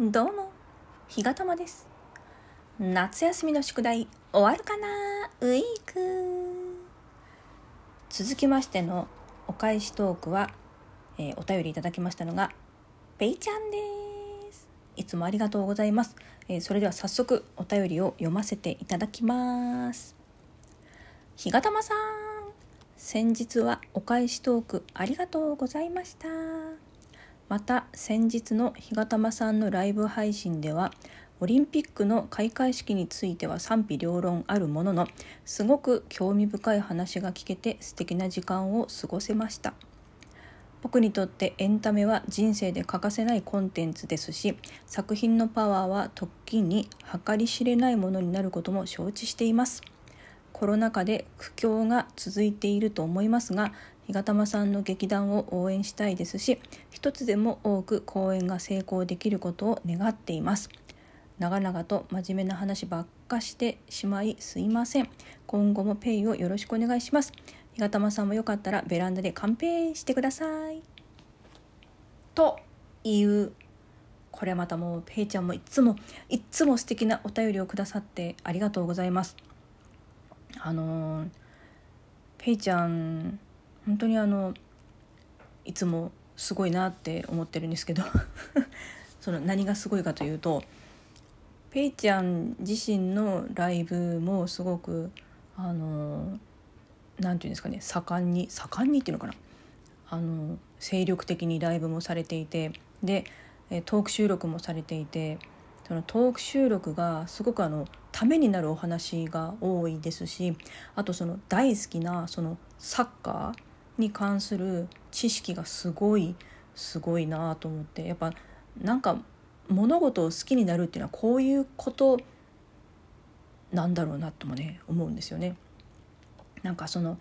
どうも、ひがたまです。夏休みの宿題終わるかなウィーク続きましてのお返しトークは、えーお便りいただきましたのが、ペイちゃんです。いつもありがとうございます。えーそれでは早速お便りを読ませていただきます。ひがたまさん、先日はお返しトークありがとうございました。また先日の日がたまさんのライブ配信ではオリンピックの開会式については賛否両論あるもののすごく興味深い話が聞けて素敵な時間を過ごせました。僕にとってエンタメは人生で欠かせないコンテンツですし作品のパワーは時に計り知れないものになることも承知しています。コロナ禍で苦境が続いていると思いますが日がたまさんの劇団を応援したいですし一つでも多く公演が成功できることを願っています。長々と真面目な話ばっかしてしまいすいません。今後もペイをよろしくお願いします。日がたまさんもよかったらベランダでカンペしてください。というこれまたもうペイちゃんもいっつもいっつも素敵なお便りをくださってありがとうございます。あのーペイちゃん本当にあのいつもすごいなって思ってるんですけど その何がすごいかというとペイちゃん自身のライブもすごくあのなんていうんですかね盛んに盛んにっていうのかな。あの精力的にライブもされていてでトーク収録もされていてそのトーク収録がすごくあのためになるお話が多いですしあとその大好きなそのサッカーに関する知識がすごいすごいなと思ってやっぱなんか物事を好きになるっていうのはこういうことなんだろうなともね思うんですよね。なんかその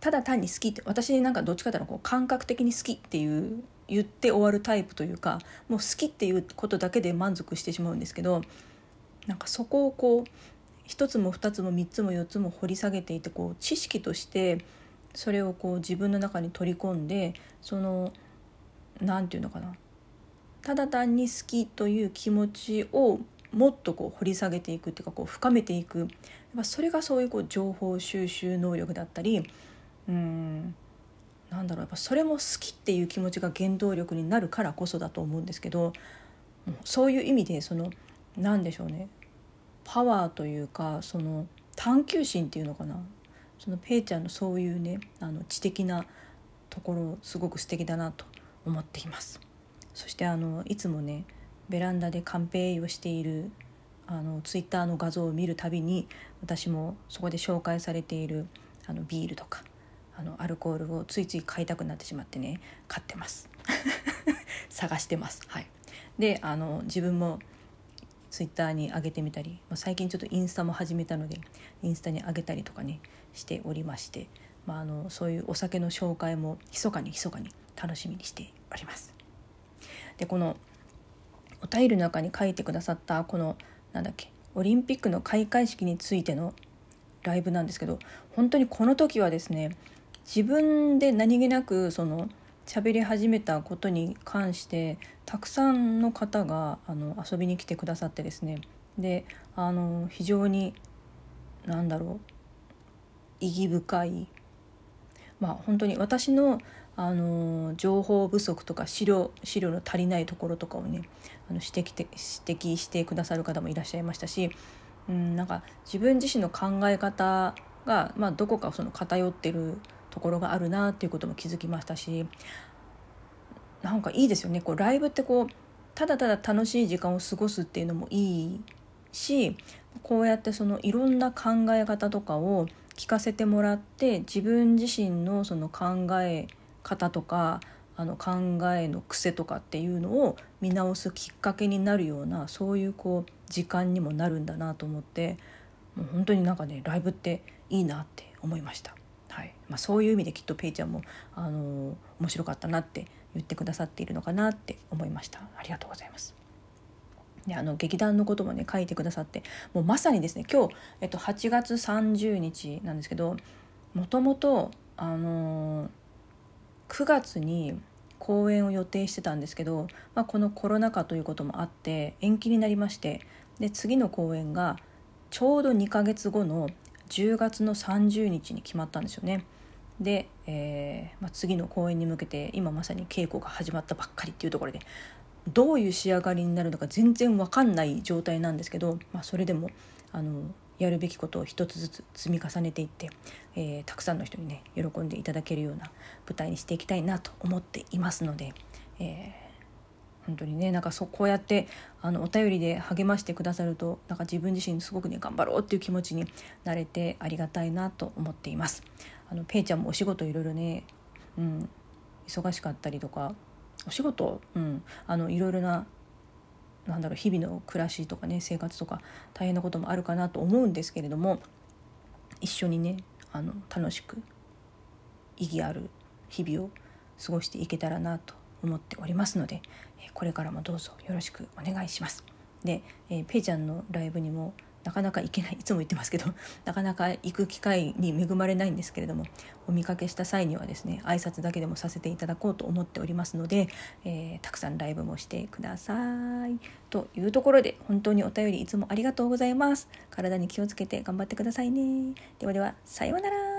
ただ単に好きって私なんかどっちかというとこう感覚的に好きっていう言って終わるタイプというかもう好きっていうことだけで満足してしまうんですけどなんかそこをこう一つも二つも三つも四つも掘り下げていてこう知識としてそれをこう自分の中に取り込んでその何て言うのかな。ただ単に好きという気持ちをもっとこう掘り下げていくっていうかこう深めていく。やっぱそれがそういうこう情報収集能力だったりうんなんだろう。やっぱそれも好きっていう気持ちが原動力になるからこそだと思うんですけどそういう意味でその何でしょうね。パワーというかその探求心っていうのかな。そのペイちゃんのそういうねあの知的なところすごく素敵だなと思っています。そしてあのいつもねベランダでカンペをしているあのツイッターの画像を見るたびに私もそこで紹介されているあのビールとかあのアルコールをついつい買いたくなってしまってね買ってます。探してます。はい。であの自分もツイッターに上げてみたり、まあ、最近ちょっとインスタも始めたのでインスタに上げたりとかねしておりまして、まあ、あのそういうお酒の紹介も密かに密かに楽しみにしております。でこのお便りの中に書いてくださったこのなんだっけオリンピックの開会式についてのライブなんですけど本当にこの時はですね自分で何気なくその喋り始めたことに関してたくさんの方があの遊びに来てくださってですね。であの非常になんだろう意義深い。まあ本当に私のあの情報不足とか資料資料の足りないところとかをねあの指摘て指摘してくださる方もいらっしゃいましたし、うん、なんか自分自身の考え方が、まあ、どこかその偏ってるところがあるなっていうことも気づきましたしなんかいいですよねこうライブってこうただただ楽しい時間を過ごすっていうのもいいしこうやってそのいろんな考え方とかを聞かせてもらって自分自身のその考え方とかあの考えの癖とかっていうのを見直すきっかけになるようなそういうこう時間にもなるんだなと思ってもう本当になんかねライブっていいなって思いました。はい。まあ、そういう意味できっとペイちゃんも、あのー面白かったなって言ってくださっているのかなって思いました。ありがとうございます。であの劇団のこともね書いてくださってもうまさにですね今日、えっと、8月30日なんですけどもともとあの9月に公演を予定してたんですけど、まあ、このコロナ禍ということもあって延期になりましてで次の公演がちょうど2ヶ月後の10月の30日に決まったんですよね。で、えーまあ、次の公演に向けて今まさに稽古が始まったばっかりっていうところでどういう仕上がりになるのか全然わかんない状態なんですけど、まあ、それでもあのやるべきことを一つずつ積み重ねていって、えー、たくさんの人にね喜んでいただけるような舞台にしていきたいなと思っていますので、えー本当にねなんかそこうやってあのお便りで励ましてくださるとなんか自分自身すごくね頑張ろうっていう気持ちになれてありがたいなと思っています。あのペイちゃんもお仕事いろいろね、うん、忙しかったりとかお仕事、うん、あのいろいろななんだろう日々の暮らしとかね生活とか大変なこともあるかなと思うんですけれども一緒にねあの楽しく意義ある日々を過ごしていけたらなと思っておりますのでこれからもどうぞよろしくお願いします。で、えー、ペイちゃんのライブにもなかなか行けないいつも言ってますけど なかなか行く機会に恵まれないんですけれどもお見かけした際にはですね挨拶だけでもさせていただこうと思っておりますので、えー、たくさんライブもしてください。というところで本当にお便りいつもありがとうございます。体に気をつけて頑張ってくださいね。ではではさようなら。